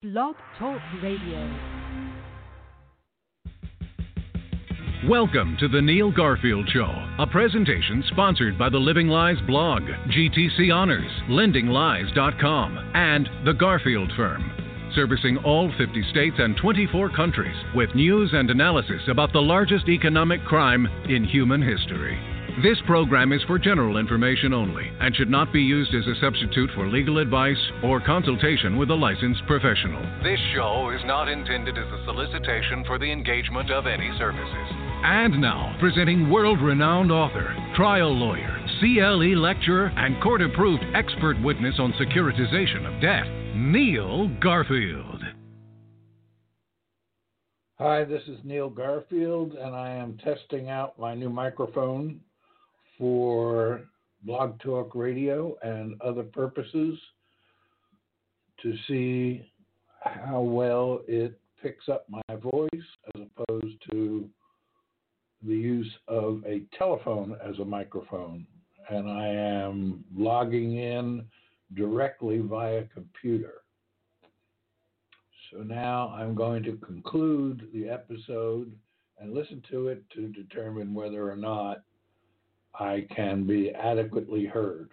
Blog Talk Radio. Welcome to the Neil Garfield Show, a presentation sponsored by the Living Lies blog, GTC Honors, LendingLies.com, and the Garfield Firm, servicing all 50 states and 24 countries with news and analysis about the largest economic crime in human history. This program is for general information only and should not be used as a substitute for legal advice or consultation with a licensed professional. This show is not intended as a solicitation for the engagement of any services. And now, presenting world renowned author, trial lawyer, CLE lecturer, and court approved expert witness on securitization of debt, Neil Garfield. Hi, this is Neil Garfield, and I am testing out my new microphone for Blog Talk Radio and other purposes to see how well it picks up my voice as opposed to the use of a telephone as a microphone. And I am logging in directly via computer. So now I'm going to conclude the episode and listen to it to determine whether or not I can be adequately heard.